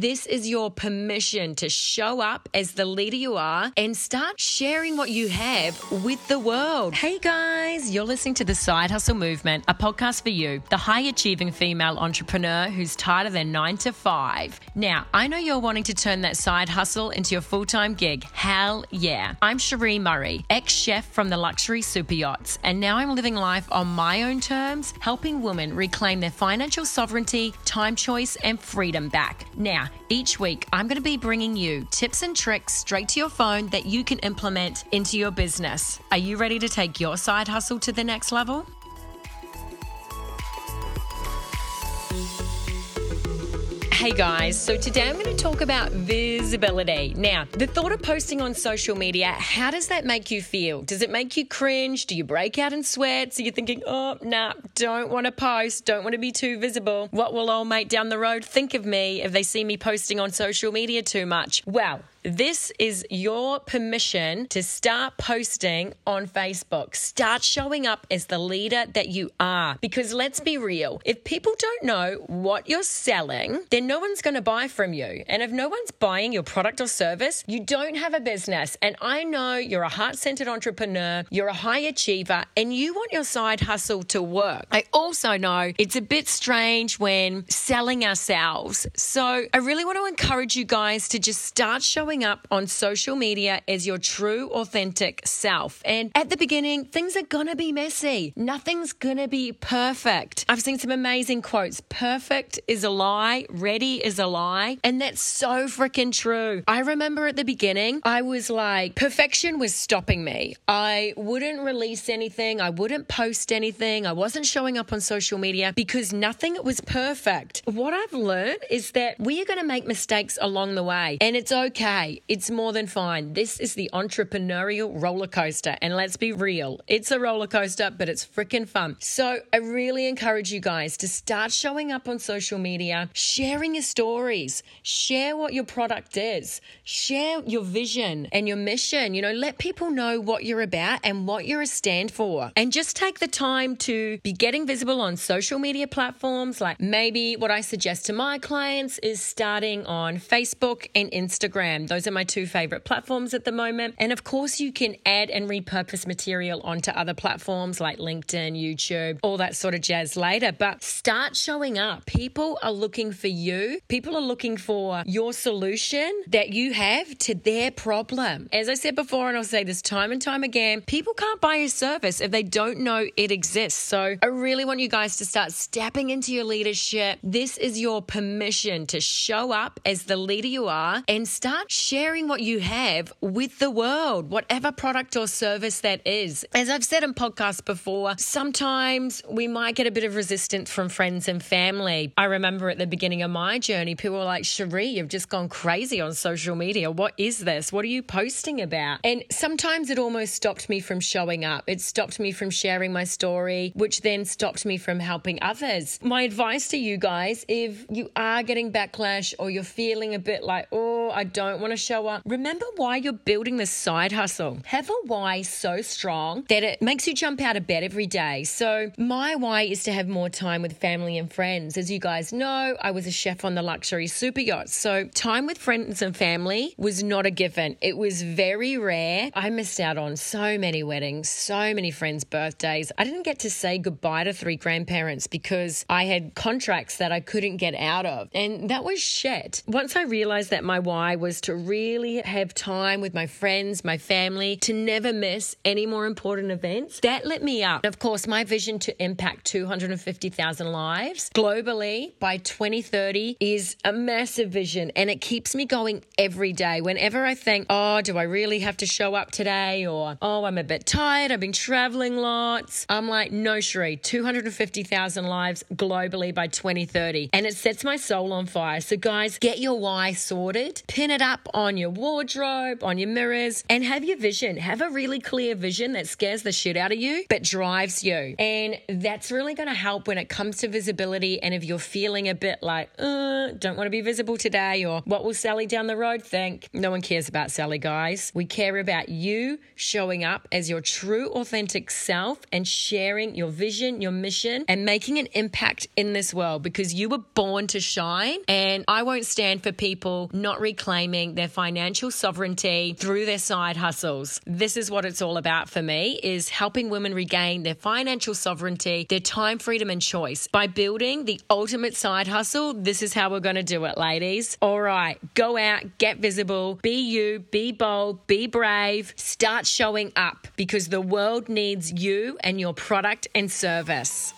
This is your permission to show up as the leader you are and start sharing what you have with the world. Hey guys, you're listening to the Side Hustle Movement, a podcast for you, the high achieving female entrepreneur who's tired of their nine to five. Now, I know you're wanting to turn that side hustle into your full time gig. Hell yeah. I'm Sheree Murray, ex chef from the luxury super yachts, and now I'm living life on my own terms, helping women reclaim their financial sovereignty, time choice, and freedom back. Now, each week, I'm going to be bringing you tips and tricks straight to your phone that you can implement into your business. Are you ready to take your side hustle to the next level? Hey guys, so today I'm going to talk about visibility. Now, the thought of posting on social media, how does that make you feel? Does it make you cringe? Do you break out in sweat? So you're thinking, oh, nah, don't want to post, don't want to be too visible. What will old mate down the road think of me if they see me posting on social media too much? Well, this is your permission to start posting on Facebook. Start showing up as the leader that you are. Because let's be real, if people don't know what you're selling, then no one's going to buy from you. And if no one's buying your product or service, you don't have a business. And I know you're a heart centered entrepreneur, you're a high achiever, and you want your side hustle to work. I also know it's a bit strange when selling ourselves. So I really want to encourage you guys to just start showing showing up on social media as your true, authentic self. And at the beginning, things are gonna be messy. Nothing's gonna be perfect. I've seen some amazing quotes. Perfect is a lie, ready is a lie. And that's so freaking true. I remember at the beginning, I was like, perfection was stopping me. I wouldn't release anything, I wouldn't post anything, I wasn't showing up on social media because nothing was perfect. What I've learned is that we are gonna make mistakes along the way, and it's okay okay, it's more than fine. This is the entrepreneurial roller coaster. And let's be real, it's a roller coaster, but it's freaking fun. So I really encourage you guys to start showing up on social media, sharing your stories, share what your product is, share your vision and your mission. You know, let people know what you're about and what you're a stand for. And just take the time to be getting visible on social media platforms. Like maybe what I suggest to my clients is starting on Facebook and Instagram. Those are my two favorite platforms at the moment. And of course, you can add and repurpose material onto other platforms like LinkedIn, YouTube, all that sort of jazz later. But start showing up. People are looking for you, people are looking for your solution that you have to their problem. As I said before, and I'll say this time and time again, people can't buy your service if they don't know it exists. So I really want you guys to start stepping into your leadership. This is your permission to show up as the leader you are and start sharing what you have with the world, whatever product or service that is. As I've said in podcasts before, sometimes we might get a bit of resistance from friends and family. I remember at the beginning of my journey, people were like, Sheree, you've just gone crazy on social media. What is this? What are you posting about? And sometimes it almost stopped me from showing up. It stopped me from sharing my story, which then stopped me from helping others. My advice to you guys if you are getting backlash or you're feeling a bit like, oh, I don't want to show up. Remember why you're building this side hustle. Have a why so strong that it makes you jump out of bed every day. So, my why is to have more time with family and friends. As you guys know, I was a chef on the luxury super yacht. So, time with friends and family was not a given. It was very rare. I missed out on so many weddings, so many friends' birthdays. I didn't get to say goodbye to three grandparents because I had contracts that I couldn't get out of. And that was shit. Once I realized that my why was to really have time with my friends, my family, to never miss any more important events. That lit me up. And of course, my vision to impact 250,000 lives globally by 2030 is a massive vision and it keeps me going every day. Whenever I think, oh, do I really have to show up today? Or, oh, I'm a bit tired. I've been traveling lots. I'm like, no, Sheree, 250,000 lives globally by 2030. And it sets my soul on fire. So, guys, get your why sorted pin it up on your wardrobe, on your mirrors, and have your vision. Have a really clear vision that scares the shit out of you, but drives you. And that's really going to help when it comes to visibility. And if you're feeling a bit like, uh, don't want to be visible today, or what will Sally down the road think? No one cares about Sally, guys. We care about you showing up as your true, authentic self and sharing your vision, your mission, and making an impact in this world because you were born to shine. And I won't stand for people not reclaiming their financial sovereignty through their side hustles. This is what it's all about for me is helping women regain their financial sovereignty, their time freedom and choice. By building the ultimate side hustle, this is how we're going to do it, ladies. All right, go out, get visible, be you, be bold, be brave, start showing up because the world needs you and your product and service.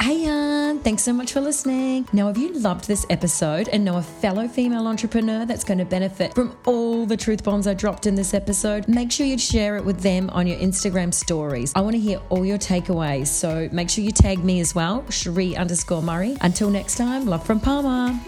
Hey, Ann, thanks so much for listening. Now, if you loved this episode and know a fellow female entrepreneur that's going to benefit from all the truth bombs I dropped in this episode, make sure you share it with them on your Instagram stories. I want to hear all your takeaways, so make sure you tag me as well, Sheree underscore Murray. Until next time, love from Palma.